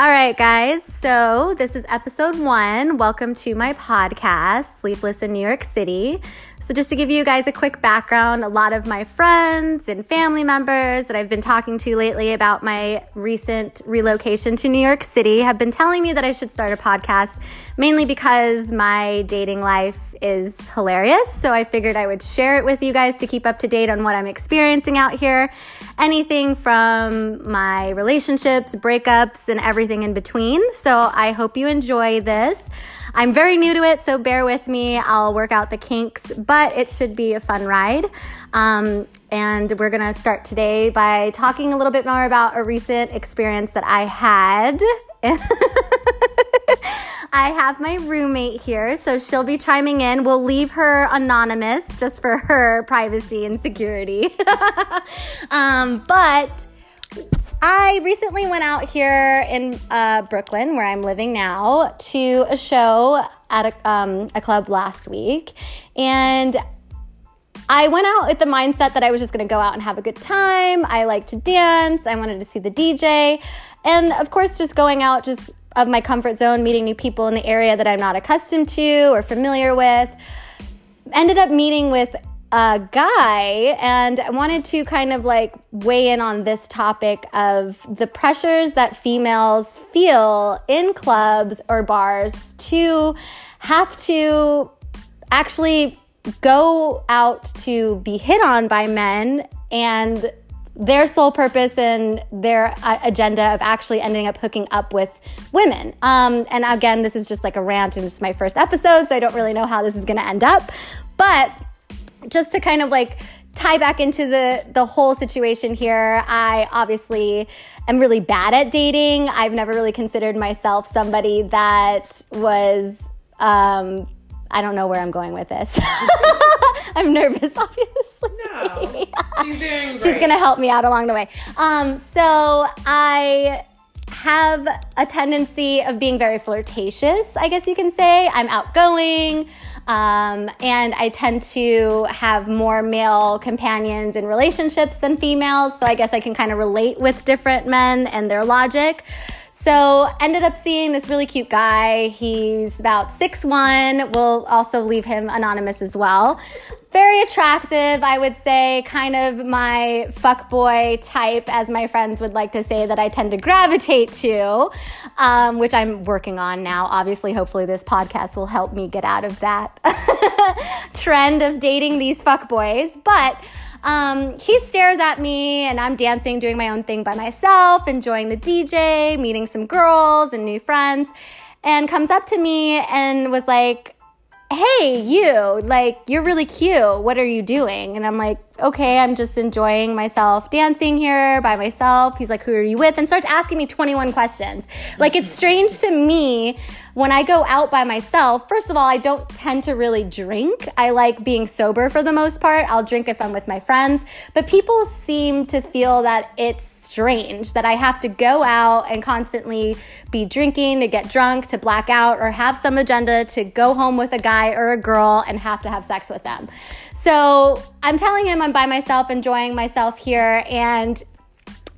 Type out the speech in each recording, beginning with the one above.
All right, guys. So, this is episode one. Welcome to my podcast, Sleepless in New York City. So, just to give you guys a quick background, a lot of my friends and family members that I've been talking to lately about my recent relocation to New York City have been telling me that I should start a podcast, mainly because my dating life is hilarious. So, I figured I would share it with you guys to keep up to date on what I'm experiencing out here. Anything from my relationships, breakups, and everything in between. So, I hope you enjoy this. I'm very new to it, so bear with me. I'll work out the kinks, but it should be a fun ride. Um, and we're to start today by talking a little bit more about a recent experience that I had. I have my roommate here, so she'll be chiming in. We'll leave her anonymous just for her privacy and security. um, but I recently went out here in uh, Brooklyn, where I'm living now, to a show at a, um, a club last week. And I went out with the mindset that I was just going to go out and have a good time. I like to dance. I wanted to see the DJ. And of course, just going out just of my comfort zone, meeting new people in the area that I'm not accustomed to or familiar with. Ended up meeting with a guy and I wanted to kind of like weigh in on this topic of the pressures that females feel in clubs or bars to have to actually go out to be hit on by men and their sole purpose and their uh, agenda of actually ending up hooking up with women. Um, and again, this is just like a rant, and this is my first episode, so I don't really know how this is to end up. But just to kind of like tie back into the the whole situation here, I obviously am really bad at dating. I've never really considered myself somebody that was um, I don't know where I'm going with this. I'm nervous, obviously. No, she's doing great. She's gonna help me out along the way. Um, so I have a tendency of being very flirtatious, I guess you can say. I'm outgoing. Um, and I tend to have more male companions in relationships than females. So I guess I can kind of relate with different men and their logic. So ended up seeing this really cute guy. He's about six one. We'll also leave him anonymous as well very attractive, I would say, kind of my fuckboy type, as my friends would like to say, that I tend to gravitate to, um, which I'm working on now. Obviously, hopefully, this podcast will help me get out of that trend of dating these fuckboys. But um, he stares at me, and I'm dancing, doing my own thing by myself, enjoying the DJ, meeting some girls and new friends, and comes up to me and was like, hey, you, like, you're really cute. What are you doing? And I'm like, okay, I'm just enjoying myself dancing here by myself. He's like, who are you with? And starts asking me 21 questions. Like, it's strange to me when I go out by myself. First of all, I don't tend to really drink. I like being sober for the most part. I'll drink if I'm with my friends. But people seem to feel that it's strange that I have to go out and constantly be drinking to get drunk, to black out, or have some agenda to go home with a guy or a girl and have to have sex with them. So I'm telling him I'm by myself, enjoying myself here, and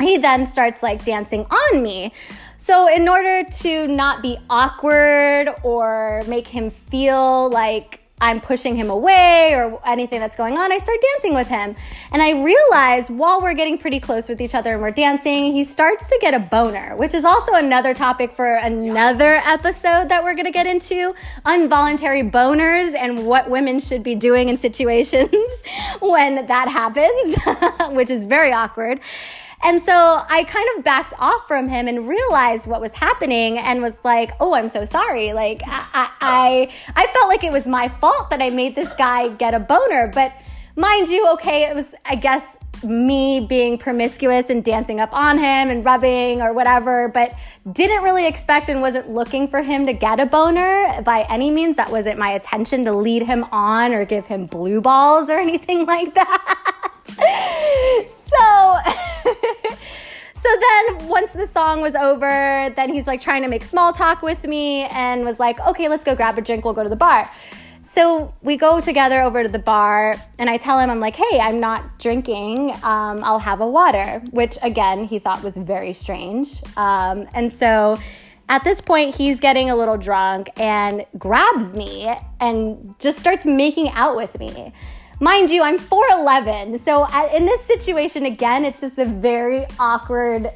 he then starts like dancing on me. So, in order to not be awkward or make him feel like I'm pushing him away or anything that's going on, I start dancing with him. And I realize while we're getting pretty close with each other and we're dancing, he starts to get a boner, which is also another topic for another episode that we're gonna get into involuntary boners and what women should be doing in situations when that happens, which is very awkward. And so I kind of backed off from him and realized what was happening and was like, oh, I'm so sorry. Like, I, I, I felt like it was my fault that I made this guy get a boner. But mind you, okay, it was, I guess, me being promiscuous and dancing up on him and rubbing or whatever, but didn't really expect and wasn't looking for him to get a boner by any means. That wasn't my attention to lead him on or give him blue balls or anything like that. so so then once the song was over then he's like trying to make small talk with me and was like okay let's go grab a drink we'll go to the bar so we go together over to the bar, and I tell him, I'm like, hey, I'm not drinking. Um, I'll have a water, which again, he thought was very strange. Um, and so at this point, he's getting a little drunk and grabs me and just starts making out with me. Mind you, I'm 4'11. So in this situation, again, it's just a very awkward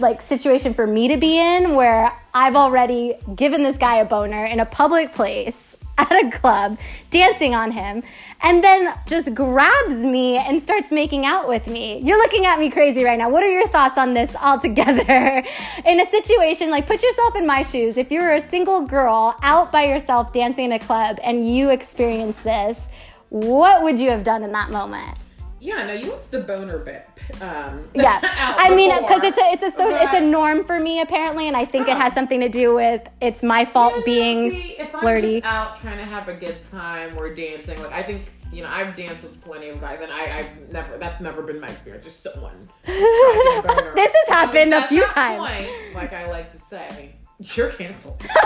like situation for me to be in where I've already given this guy a boner in a public place at a club, dancing on him, and then just grabs me and starts making out with me. You're looking at me crazy right now. What are your thoughts on this altogether? in a situation like, put yourself in my shoes. If you're a single girl out by yourself dancing in a club and you experience this, what would you have done in that moment? Yeah, no, you left the boner bit. Um, yeah, I mean, because it's a it's a so, it's a norm for me apparently, and I think it has something to do with it's my fault yeah, no, being see, if flirty. Out trying to have a good time, we're dancing. Like I think you know, I've danced with plenty of guys, and I, I've never that's never been my experience. Just someone. this has happened a few times. Point, like I like to say, you're canceled.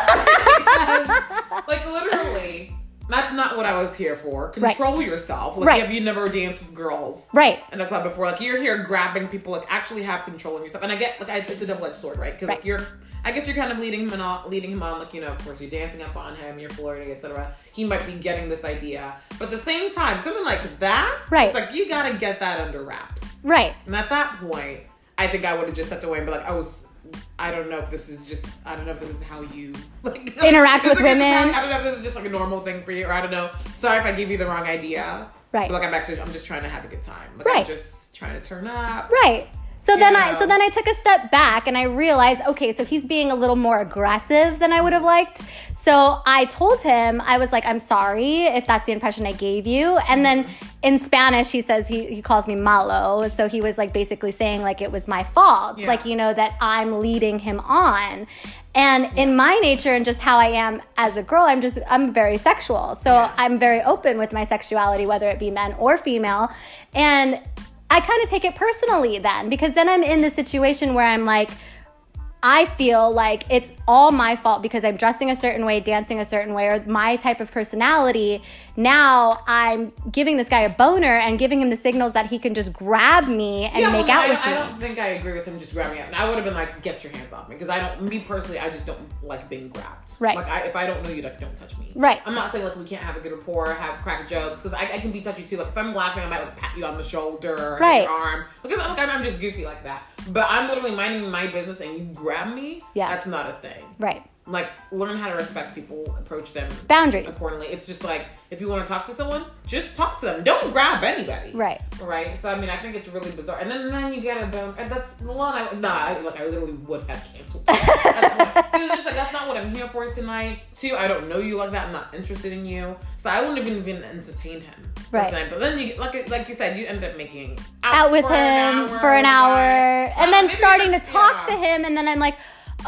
like literally that's not what I was here for. Control right. yourself. Like, right. have you never danced with girls? Right. In a club before? Like, you're here grabbing people. Like, actually have control of yourself. And I get, like, I, it's a double edged sword, right? Because, right. like, you're, I guess you're kind of leading him on, leading him on. Like, you know, of course, you're dancing up on him, you're flirting, etc. He might be getting this idea, but at the same time, something like that, right? It's like you gotta get that under wraps, right? And at that point, I think I would have just stepped away and be like, I was I don't know if this is just I don't know if this is how you like interact with women. How, I don't know if this is just like a normal thing for you, or I don't know. Sorry if I gave you the wrong idea. Right. But like I'm actually I'm just trying to have a good time. Like, right. I'm just trying to turn up. Right. So then know. I so then I took a step back and I realized, okay, so he's being a little more aggressive than I would have liked. So I told him, I was like, I'm sorry if that's the impression I gave you. And then mm-hmm. in Spanish, he says he, he calls me malo. So he was like basically saying like it was my fault. Yeah. Like, you know, that I'm leading him on. And in my nature and just how I am as a girl, I'm just I'm very sexual. So Yeah. I'm very open with my sexuality, whether it be men or female. And I kind of take it personally then because then I'm in the situation where I'm like, I feel like it's all my fault because I'm dressing a certain way, dancing a certain way, or my type of personality. Now I'm giving this guy a boner and giving him the signals that he can just grab me and Yeah, make well, out I, with I me. I don't think I agree with him just grabbing. And I would have been like, get your hands off me. Because I don't, me personally, I just don't like being grabbed. Right. Like, I, if I don't know you, like, don't touch me. Right. I'm not saying, like, we can't have a good rapport, have crack jokes. Because I, I can be touchy too. Like, if I'm laughing, I might, like, pat you on the shoulder or Right. your arm. Because I'm, like, I'm, I'm just goofy like that. But I'm literally minding my business and you grab me. Yeah. That's not a thing. Right. Like, learn how to respect people, approach them Boundaries. accordingly. It's just like, if you want to talk to someone, just talk to them. Don't grab anybody. Right. Right. So I mean, I think it's really bizarre. And then then you get a bone. And that's the one I nah. I, like I literally would have canceled. It was just like that's not what I'm here for tonight. Two, I don't know you like that. I'm not interested in you. So I wouldn't have even entertained him. Right. personally. But then you like like you said, you end up making out, out with for him an hour, for an hour and Uh, then starting to talk yeah. to him and then I'm like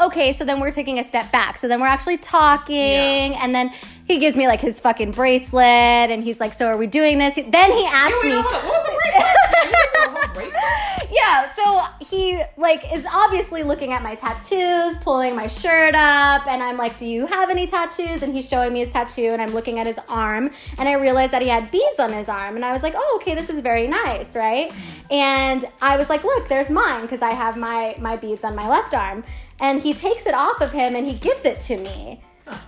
okay so then we're taking a step back so then we're actually talking Yeah. and then he gives me like his fucking bracelet and he's like so are we doing this then he asks Yeah, me no. What was the bracelet? You had a whole bracelet? yeah so he like is obviously looking at my tattoos pulling my shirt up and i'm like do you have any tattoos and he's showing me his tattoo and i'm looking at his arm and i realized that he had beads on his arm and i was like oh okay this is very nice right and i was like look there's mine because i have my my beads on my left arm and he takes it off of him and he gives it to me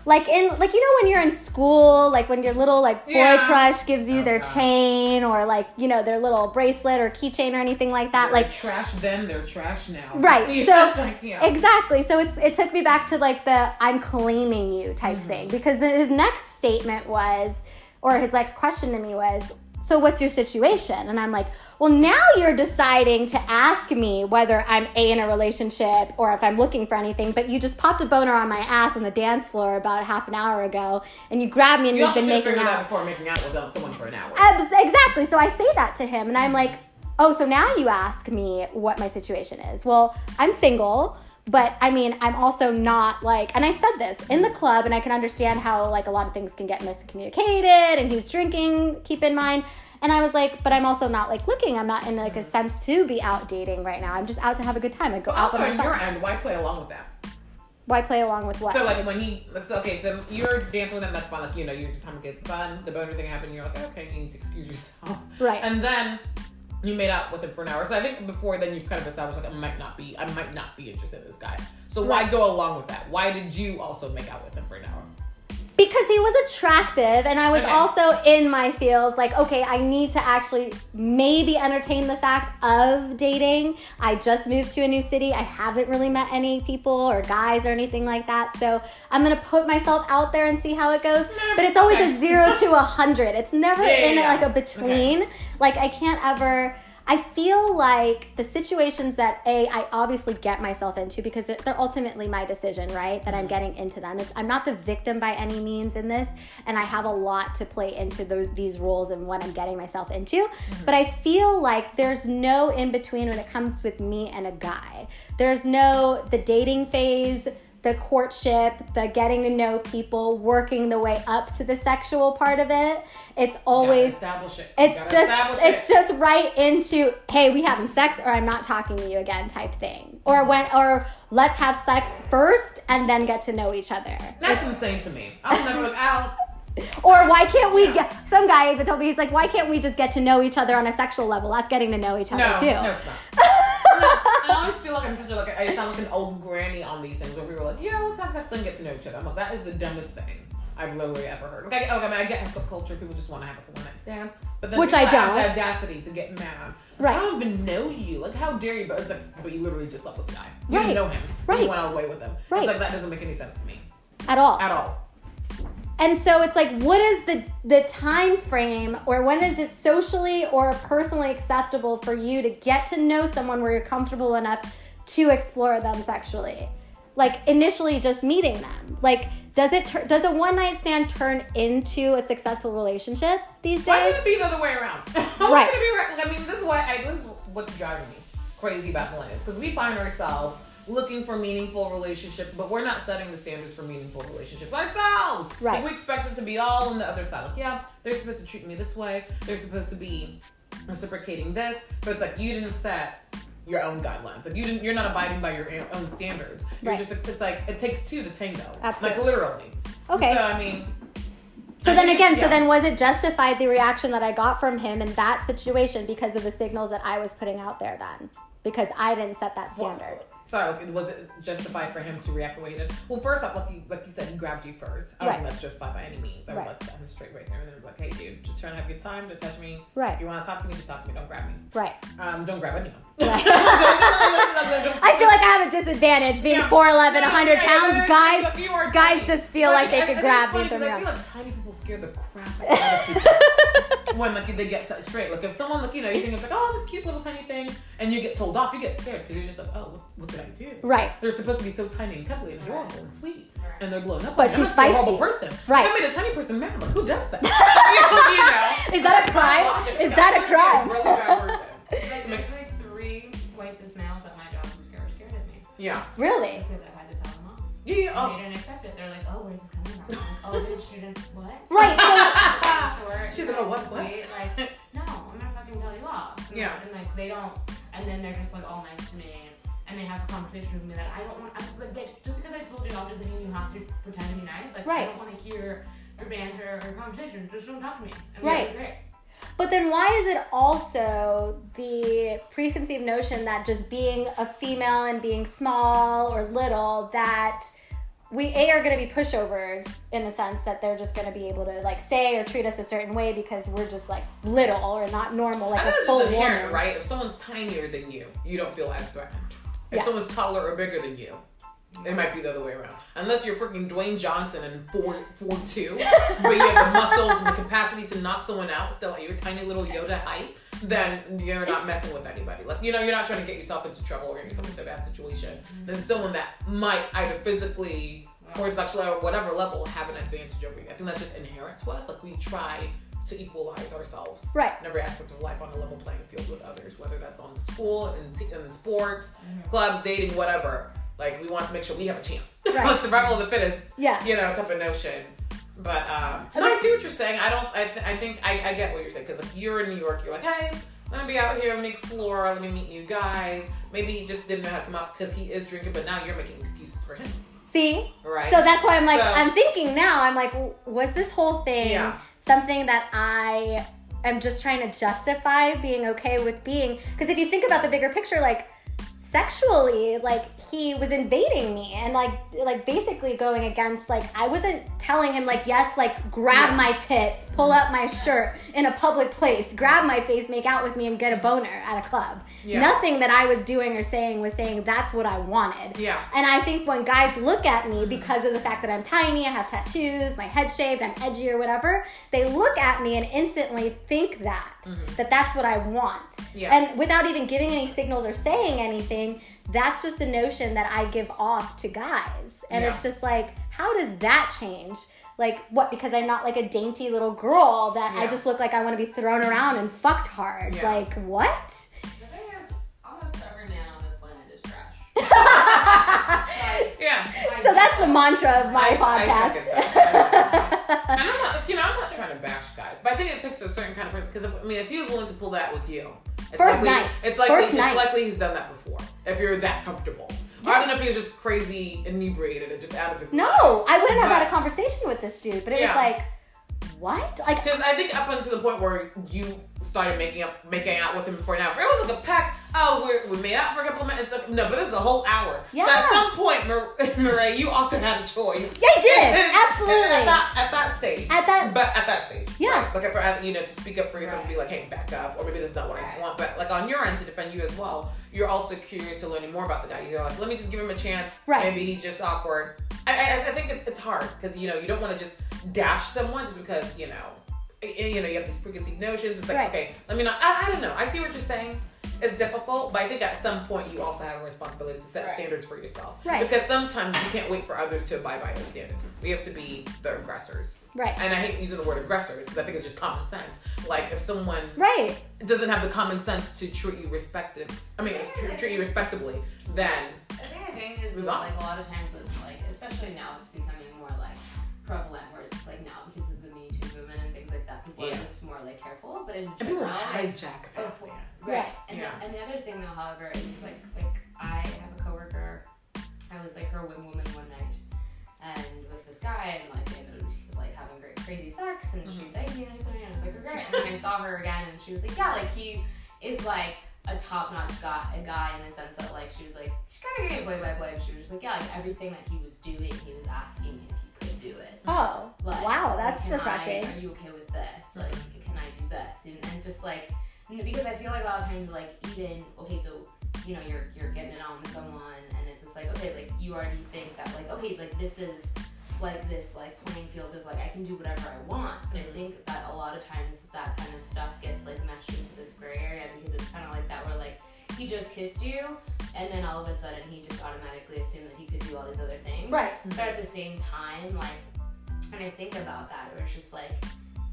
like in like you know when you're in school like when your little like boy Yeah. crush gives you Oh, their gosh. chain or like you know their little bracelet or keychain or anything like that They're like trash them, they're trash now. Right. Yeah, so like, yeah. exactly. So it's it took me back to like the I'm claiming you type Mm-hmm. thing because his next statement was or his next question to me was so what's your situation? And I'm like, well, now you're deciding to ask me whether I'm a in a relationship or if I'm looking for anything, but you just popped a boner on my ass on the dance floor about half an hour ago, and you grabbed me and You also been have making out. before making out with someone for an hour. Exactly. So I say that to him, and I'm like, oh, so now you ask me what my situation is. Well, I'm single, but I mean, I'm also not like, and I said this in the club, and I can understand how like a lot of things can get miscommunicated, and he's drinking, keep in mind. And I was like, but I'm also not like looking. I'm not in like a mm. sense to be out dating right now. I'm just out to have a good time. I go out Also, on your end, why play along with that? Why play along with what? So like when he like so okay, so you're dancing with him, that's fine. Like you know, you're just having a good fun. The boner thing happened. You're like, okay, you need to excuse yourself. Right. And then you made out with him for an hour. So I think before then you've kind of established like I might not be, I might not be interested in this guy. So why go along with that? Why did you also make out with him for an hour? Because he was attractive and I was Okay. also in my feels like okay I need to actually maybe entertain the fact of dating. I just moved to a new city. I haven't really met any people or guys or anything like that. So I'm gonna put myself out there and see how it goes. But it's always a zero to a hundred. It's never Yeah, in yeah. like a between. Like I can't ever I feel like the situations that a I obviously get myself into because they're, ultimately my decision, right? That I'm mm-hmm. getting into them. It's, I'm not the victim by any means in this, and I have a lot to play into those these roles and what I'm getting myself into. Mm-hmm. But I feel like there's no in between when it comes with me and a guy. There's no the dating phase. The courtship, the getting to know people, working the way up to the sexual part of it. It's always it. You just it's it. just right into hey we having sex or i'm not talking to you again type thing or when or let's have sex first and then get to know each other That's insane to me. I was never I or why can't we get some guy even told me he's like why can't we just get to know each other on a sexual level that's getting to know each other No, too no, it's. No, and I always feel like I'm such a like I sound like an old granny on these things where people are like, yeah, let's have sex and get to know each other. I'm like, that is the dumbest thing I've literally ever heard. Like, I, okay, I mean, I get hookup culture, people just want to have a one night stands, but then Which I have don't. Have the audacity to get mad. Right. I don't even know you. Like, how dare you? But it's like, but you literally just slept with the guy. You Right. didn't know him. Right. You went all the way with him. Right. It's like that doesn't make any sense to me at all at all. And so it's like what is the the time frame or when is it socially or personally acceptable for you to get to know someone where you're comfortable enough to explore them sexually like initially just meeting them like does it tur- does a one night stand turn into a successful relationship these days? Why would it be the other way around? Right. be? I mean, this is why I, this is what's driving me crazy about millennials because we find ourselves looking for meaningful relationships, but we're not setting the standards for meaningful relationships ourselves. Right. Like we expect it to be all on the other side. Like, yeah, they're supposed to treat me this way. They're supposed to be reciprocating this, but it's like you didn't set your own guidelines. Like you didn't. You're not abiding by your own standards. You're Right. just. It's like it takes two to tango. Absolutely. Like literally. Okay. So I mean. so I then think- again so then was it justified the reaction that i got from him in that situation because of the signals that i was putting out there then because i didn't set that standard Sorry, like, was it justified for him to react the way he did? Well, first off, like you, like you said, he grabbed you first. I don't Right. think that's justified by any means. I would Right. like set him straight right there and then was like, hey, dude, just trying to have a good time. Don't touch me. Right. If you want to talk to me, just talk to me. Don't grab me. right Um, don't grab anyone. I feel like I have a disadvantage being Yeah. 4'11, No, 100 yeah, pounds. Guys, yeah, you are guys just feel But like they could grab me it's and funny throw me 'cause I feel like tiny people scare the crap out of people. When like they get set straight, like if someone like you know you think it's like oh this cute little tiny thing, and you get told off, you get scared because you're just like oh what, what did I do? Right. They're supposed to be so tiny and cuddly and adorable and sweet, and they're blowing up. But on she's you. That must be a horrible feisty. person. Right. That made a tiny person mad. Like who does that? you know? Is that a crime? Is that a must be crime? really bad person. Like, To like three white cis males at my job who scared, scared of me Yeah. Really? Yeah. yeah. Oh. They didn't expect it. They're like, "Oh, where's this coming from?" Like, "Oh, bitch, you didn't what?" Right. So, Short, She's like, "Oh, what, what?" sweet, Like, no, I'm gonna fucking tell you off. And, Yeah. And like they don't, and then they're just like all nice to me, and they have a conversation with me that I don't want. I'm just like, bitch, just because I told you off doesn't mean you have to pretend to be nice. Like, Right. I don't want to hear your banter or your conversation. Just don't talk to me. And Right. Be great. But then why is it also the preconceived notion that just being a female and being small or little that we a are going to be pushovers in the sense that they're just going to be able to like say or treat us a certain way because we're just like little or not normal like I a full just inherent, woman right? If someone's tinier than you, you don't feel as threatened. If Yeah. someone's taller or bigger than you, it might be the other way around. Unless you're freaking Dwayne Johnson and four four two, but you have the muscles and the capacity to knock someone out still at your tiny little Yoda height, then you're not messing with anybody. Like you know, you're not trying to get yourself into trouble or get yourself into a bad situation. Then someone that might either physically or intellectually or whatever level have an advantage over you. I think that's just inherent to us. Like we try to equalize ourselves Right. in every aspect of life on a level playing field with others, whether that's on the school and in, in sports, clubs, dating, whatever. Like we want to make sure we have a chance. Right. survival of the fittest. Yeah. You know, type of notion. But um, no, I see what you're saying. I don't. I, th- I think I, I get what you're saying because if you're in New York, you're like, hey, let me be out here, let me explore, let me meet new guys. Maybe he just didn't know how to come off because he is drinking, but now you're making excuses for him. See? Right. So that's why I'm like, So- I'm thinking now, I'm like, was this whole thing Yeah. something that I am just trying to justify being okay with being? Because if you think about the bigger picture, like sexually, like he was invading me and like like basically going against like I wasn't telling him like yes like grab Yeah. my tits, pull up my shirt in a public place, grab my face, make out with me and get a boner at a club. Yeah. Nothing that I was doing or saying was saying that's what I wanted. Yeah. And I think when guys look at me because of the fact that I'm tiny, I have tattoos, my head shaved, I'm edgy or whatever, they look at me and instantly think that that that's what I want. Mm-hmm. Yeah. And without even giving any signals or saying anything, that's just the notion that I give off to guys. And Yeah. it's just like, how does that change? Like what? Because I'm not like a dainty little girl that I just look like I want to be thrown around and fucked hard. Yeah. Like what? The thing is, almost every man on this planet is trash. Like, Yeah. So that's the mantra of my I- I podcast. second that. and I'm not, you know, I'm not trying to bash guys, but I think it takes a certain kind of person. Because I mean, if he was willing to pull that with you, it's First likely, night. it's likely, First it's night. likely he's done that before. If you're that comfortable, or I don't know if he was just crazy inebriated and just out of his mind. No, I wouldn't have had a conversation with this dude, but it Yeah. was like, what? Like, Because I think up until the point where you started making up, making out with him before now, it was like a pack. Oh, we're, we made out for a couple of minutes. Like, no, but this is a whole hour. So Yeah. at some point, Mar- Marae, you also had a choice. Yeah, I did. Absolutely. At that, at that stage. At that- But at that stage. Right? Like, for, um, you know, to speak up for yourself and be like, hey, back up. Or maybe this is not what I want. But, like, on your end, to defend you as well, you're also curious to learning more about the guy. You're like, let me just give him a chance. Right. Maybe he's just awkward. I, I, I think it's, it's hard because, you know, you don't want to just dash someone just because, you know, you know, you have these preconceived notions. It's like, Right. okay, let me not. I, I don't know. I see what you're saying. It's difficult, but I think at some point you also have a responsibility to set Right. standards for yourself. Right. Because sometimes you can't wait for others to abide by those standards. We have to be the aggressors. right, And I hate using the word aggressors because I think it's just common sense. Like if someone right. doesn't have the common sense to treat you respective, I mean, treat, treat you respectably, then The thing I think is Move that, on. like a lot of times it's like, especially now, it's becoming more like prevalent where it's like now because of the Me Too movement and things like that, people Yeah. are just more like careful. But in and people general, like, hijack that. before, man. Right? And, Yeah. the, and the other thing though, however, is like like I have a coworker. I was like her wing woman one night, and with this guy, and like you know she was like having great crazy sex, and she Mhm. thanked me and everything, and I was like, "Oh, great. And then I saw her again, and she was like, yeah, like he is like a top notch guy, a guy in the sense that like she was like she kind of gave me a play by play. She was just like, yeah, like everything that he was doing, he was asking if he could do it. Oh, Like, wow, that's can refreshing. I, are you okay with this? Like, can I do this? And, and it's just like because I feel like a lot of times, like even okay, so you know you're you're getting it on with someone, and it's just like okay, like you already think that like okay, like this is like this like playing field of like I can do whatever I want. But Mhm. I think that a lot of times that kind of stuff gets like meshed into this gray area because it's kind of like that where like he just kissed you, and then all of a sudden he just automatically assumed that he could do all these other things. Right. But at the same time, like, when I think about that, it was just like,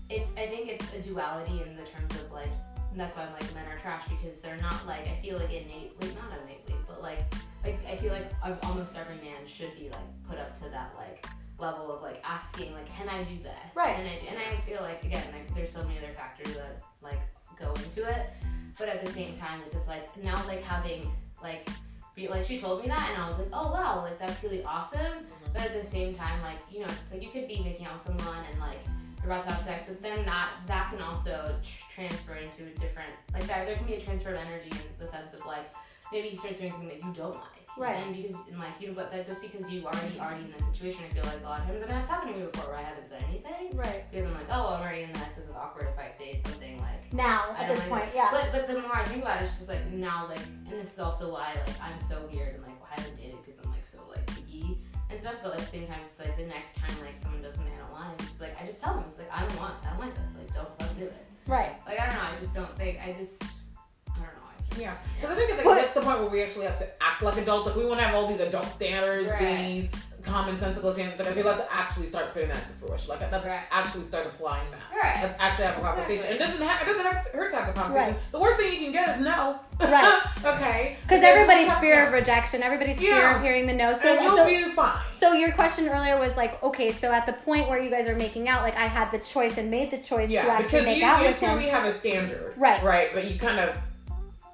it's. I think it's a duality in the terms of like, and that's why I'm like men are trash because they're not like I feel like innately, not innately, but like, like I feel like almost every man should be like put up to that like level of like asking like, can I do this? Right. And I and I feel like again, like there's so many other factors that like go into it, but at the same time, it's just like now like having like. be- Like she told me that, and I was like, "Oh wow, like that's really awesome." Mm-hmm. But at the same time, like you know, it's like you could be making out with someone and like about to have sex, but then that that can also tr- transfer into a different like that. There can be a transfer of energy in the sense of like maybe you start doing something that you don't like, Right. And because and like you know, but that just because you already already in that situation, I feel like a lot of times, and that's happened to me before where I haven't said anything Right. because I'm like, oh, I'm already in this. This is awkward if I say something like. Now, at this like point, yeah. But but the more I think about it, it's just like now like, and this is also why like I'm so weird and like why I haven't dated because I'm like so like and stuff. But like at the same time, it's like the next time like someone does something I don't want, just like I just tell them it's like I don't want, I like this. Like don't fucking do it. right. Like I don't know. I just don't think. I just I don't know. I Yeah, because I think that But- that's the point where we actually have to act like adults. Like we want to have all these adult standards, Right. these commonsensical standards. Like okay, let's actually start putting that to fruition. Like let's Right. actually start applying that. Right. Let's actually have a conversation. Exactly. It doesn't have it doesn't have to hurt to have a conversation. Right. The worst thing you can get is no. Right. okay. Because everybody's fear of rejection, everybody's fear of hearing the no. So, and you'll so, be fine. so your question earlier was like, okay, so at the point where you guys are making out, like I had the choice and made the choice to Yeah, actually because make you, out you with him. clearly have a standard. Right. Right, but you kind of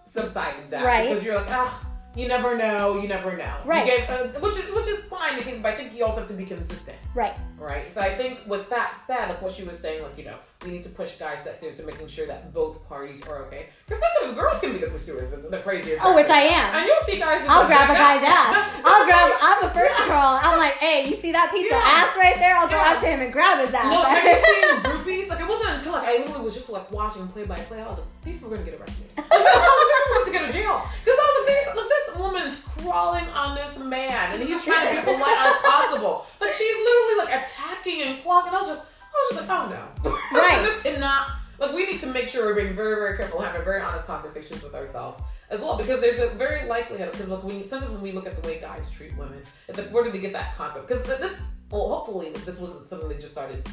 subsided that Right. because you're like, ah, you never know. You never know. Right. get- uh, which is which is fine because, but I think you also have to be consistent. Right. Right. So I think with that said, like what she was saying, like, you know, we need to push guys to, to making sure that both parties are okay. Because sometimes girls can be the pursuers, the, the crazier. Oh, which. I am. And you'll see guys I'll like, grab a guy's ass. I'll grab. I'm a first girl. I'm like, hey, you see that piece of ass right there? I'll go Yeah. up to him and grab his ass. No, have you seen groupies? Like it wasn't until like I literally was just like watching play by play. I was like, these people are gonna get arrested. I was like, going to go to jail because I was like, this, look, woman's crawling on this man, and he's trying to be polite as possible. Like she's literally like attacking and plugging. I was just, I was just like, oh no, Right. this cannot. Like we need to make sure we're being very, very careful, having very honest conversations with ourselves as well, because there's a very likelihood. Because look, when you, sometimes when we look at the way guys treat women, it's like where did they get that concept? Because this, well, hopefully this wasn't something they just started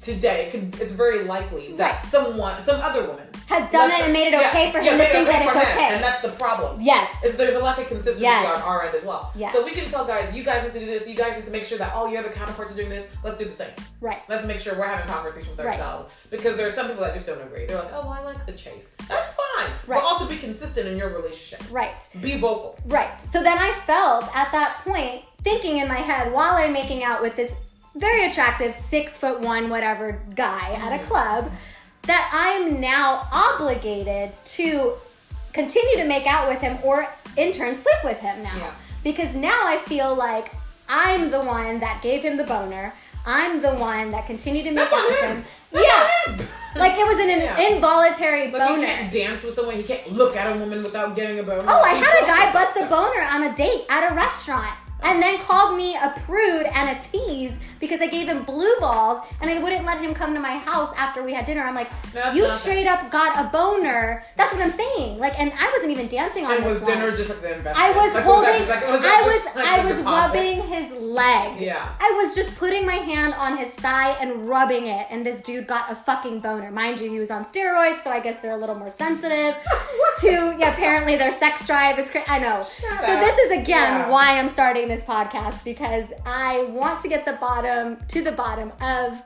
today. It's very likely that Right. someone, some other woman, Has done it and made it okay for him to made it think that it's okay. and the problem. yes. Is there's a lack of consistency Yes. on our end as well. Yes. So we can tell guys, you guys need to do this. You guys need to make sure that all your other counterparts are doing this. Let's do the same. Right. Let's make sure we're having a conversation with Right. ourselves because there are some people that just don't agree. They're like, oh, well, I like the chase. That's fine. Right. But also be consistent in your relationship. Right. Be vocal. Right. So then I felt at that point, thinking in my head while I'm making out with this very attractive six foot one whatever guy at a mm. club, that I'm now obligated to continue to make out with him or in turn sleep with him now. Yeah. Because now I feel like I'm the one that gave him the boner. I'm the one that continued to make That's out with him. him. That's yeah. Like it was an, Yeah. involuntary Like boner. you can't dance with someone. He can't look at a woman without getting a boner. Oh, I had a guy bust a boner on a date at a restaurant and then called me a prude and a tease because I gave him blue balls and I wouldn't let him come to my house after we had dinner. I'm like, That's you straight up got a boner. That's what I'm saying. Like, and I wasn't even dancing on And this was dinner one. just like the investment? I was like, holding. that just, like, was I was. like, I was rubbing his leg. Yeah. I was just putting my hand on his thigh and rubbing it, and this dude got a fucking boner. Mind you, he was on steroids, so I guess they're a little more sensitive to. Yeah, apparently their sex drive is crazy. I know. so up. this is again Yeah. why I'm starting this podcast because I want to get the bottom to the bottom of.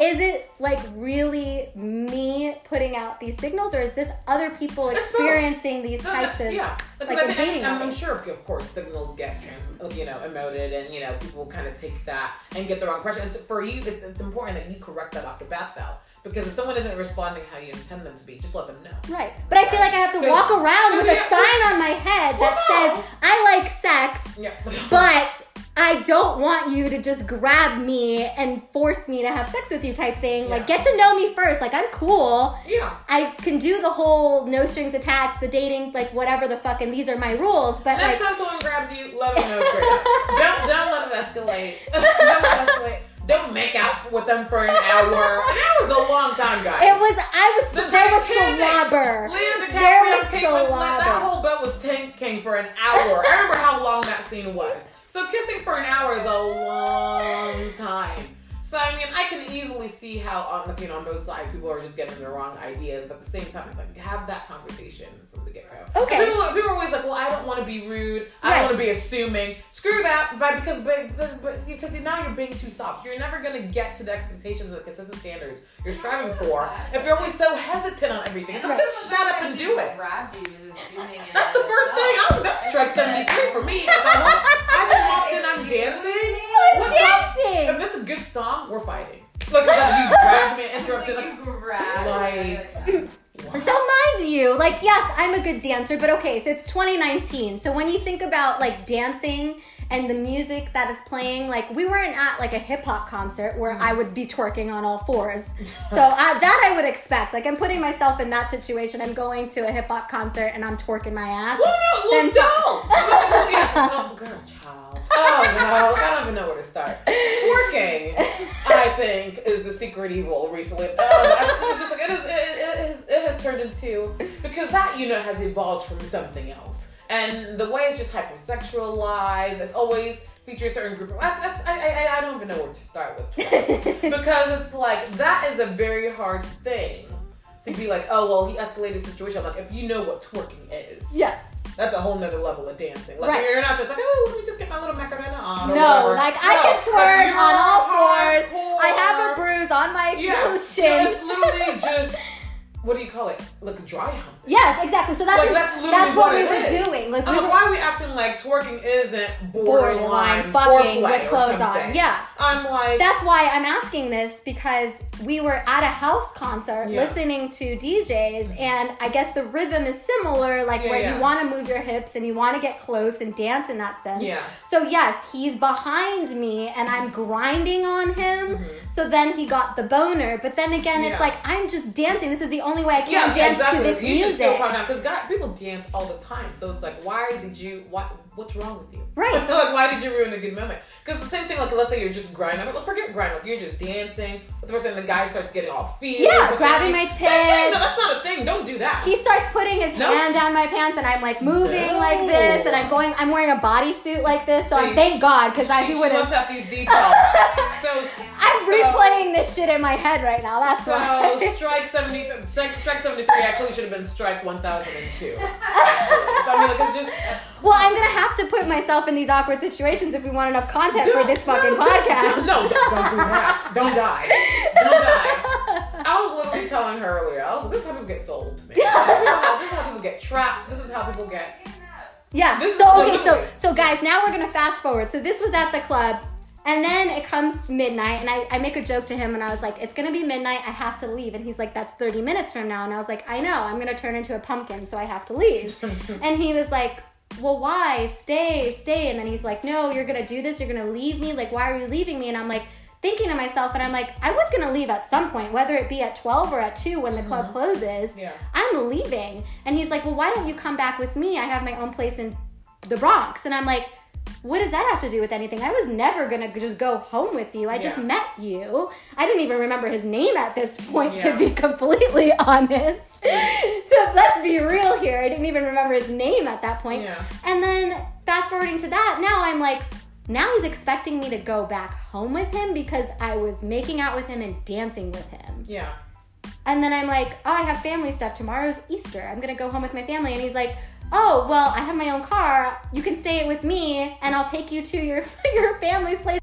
Is it like really me putting out these signals, or is this other people It's both. experiencing these No, types no, of yeah. like I a think- dating? I'm, I'm hobby? sure, of course, signals get trans, you know, emoted, and you know, people kind of take that and get the wrong impression. And so for you, it's, it's important that you correct that off the bat, though, because if someone isn't responding how you intend them to be, just let them know. Right. But I feel like I have to walk around with a yeah, sign on my head that Well, no. says, I like sex, Yeah. but I don't want you to just grab me and force me to have sex with you type thing. Like, get to know me first. Like, I'm cool. yeah. I can do the whole no strings attached, the dating, like, whatever the fuck, and these are my rules. But, Next like, time someone grabs you, let them know straight up. don't don't let it escalate. don't let it escalate. Don't make out with them for an hour. that was a long time, guys. it was, I was, The there was slobber. There DiCaprio, was Kate Winslet, that whole boat was tanking for an hour. I remember how long that scene was. So kissing for an hour is a long time. So I mean, I can easily see how on you know on both sides people are just getting the wrong ideas, but at the same time, it's like have that conversation from the get go. Okay. People, people are always like, well, I don't want to be rude. I Right. don't want to be assuming. Screw that, but because but, but, but because now you're being too soft. You're never gonna get to the expectations and the consistent standards you're striving for if you're always so hesitant on everything. It's like, Right. just shut up and do it. Grabbed you assuming That's the first thing. I was, that's strike 73 for me. I, walk, I just walked in, I'm dancing. I'm What song- If it's a good song, we're fighting. Look, if you grabbed me and interrupted. Like, you grabbed. like- what? So mind you, like yes, I'm a good dancer, but okay, so it's 2019. So when you think about like dancing and the music that is playing, like we weren't at like a hip hop concert where I would be twerking on all fours. So uh, that I would expect. Like I'm putting myself in that situation. I'm going to a hip hop concert and I'm twerking my ass. Well, no, Then well, still. Yes, oh, girl, child. Oh, no. I don't even know where to start. Twerking, I think, is the secret evil recently. Um, I- it's just like, it, is, it, it, has, it has turned into, because that unit has evolved from something else. And the way it's just hypersexualized, it's always features a certain group of. That's, that's, I, I, I don't even know where to start with twerking. because it's like, that is a very hard thing. To be like, oh well, he escalated the situation. Like, if you know what twerking is, Yeah. that's a whole nother level of dancing. Like Right. you're not just like, oh, let me just get my little macarena on. No, whatever. like I No, can twerk you're on all fours. hardcore. I have a bruise on my Yeah, shin. So it's literally just what do you call it? Like dry hump. Yes, exactly. So that's Like that's literally that's what, what we were is. doing. Like I'm we like, were why are we acting like twerking isn't borderline, borderline fucking with clothes on. Yeah. I'm like, That's why I'm asking this because we were at a house concert Yeah. listening to DJs, and I guess the rhythm is similar, like Yeah, where yeah. you want to move your hips and you want to get close and dance in that sense. Yeah. So, yes, he's behind me and I'm grinding on him. So then he got the boner, but then again, it's Mm-hmm. Like I'm just dancing. This is the only way I can dance exactly. to this you should because God, people dance all the time. So it's like, why did you? What? What's wrong with you? Right. like, why did you ruin a good moment? Because the same thing. Like, let's say you're just grinding. Like, forget grinding. Like, you're just dancing. The person, the guy starts getting all feet. Yeah, grabbing my thing. tits. No, that's not a thing. Don't do that. he starts putting his No. hand down my pants and I'm like moving No. like this and I'm going I'm wearing a bodysuit like this so I'm See, thank God because I would have out these details. so I'm so- replaying this shit in my head right now that's So why strike seventy, strike, strike seventy three actually should have been strike one thousand and two. So I mean, like it's just well I'm gonna have to put myself in these awkward situations if we want enough content for this fucking no, podcast No, don't, don't do that. Don't die. Don't die. I was literally telling her earlier. I was like, "This is how people get sold. Man. This, is how, this is how people get trapped. This is how people get." Yeah. This is so okay, so so guys, now we're gonna fast forward. So this was at the club, and then it comes midnight, and I, I make a joke to him, and I was like, "It's gonna be midnight. I have to leave." And he's like, "That's thirty minutes from now." And I was like, "I know. I'm gonna turn into a pumpkin, so I have to leave." and he was like. Well, why? Stay, stay. And then he's like, No, you're gonna do this. You're gonna leave me. Like, why are you leaving me? And I'm like, thinking to myself, and I'm like, I was gonna leave at some point, whether it be at 12 or at 2 when the club mm-hmm. closes. Yeah. I'm leaving. And he's like, Well, why don't you come back with me? I have my own place in the Bronx. And I'm like, What does that have to do with anything? I was never gonna just go home with you. I just met you. I didn't even remember his name at this point, Yeah. to be completely honest. so let's be real here. I didn't even remember his name at that point. Yeah. And then fast forwarding to that, now I'm like, now he's expecting me to go back home with him because I was making out with him and dancing with him. Yeah. And then I'm like, oh, I have family stuff. Tomorrow's Easter. I'm gonna go home with my family. And he's like, oh, well, I have my own car. You can stay with me, and I'll take you to your your family's place.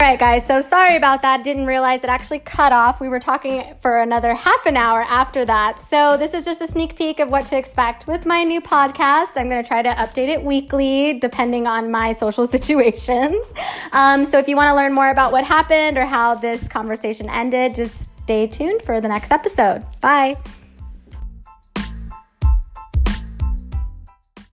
All right, guys. So sorry about that. Didn't realize it actually cut off. We were talking for another half an hour after that. So this is just a sneak peek of what to expect with my new podcast. I'm going to try to update it weekly, depending on my social situations. Um, so if you want to learn more about what happened or how this conversation ended, just stay tuned for the next episode. Bye.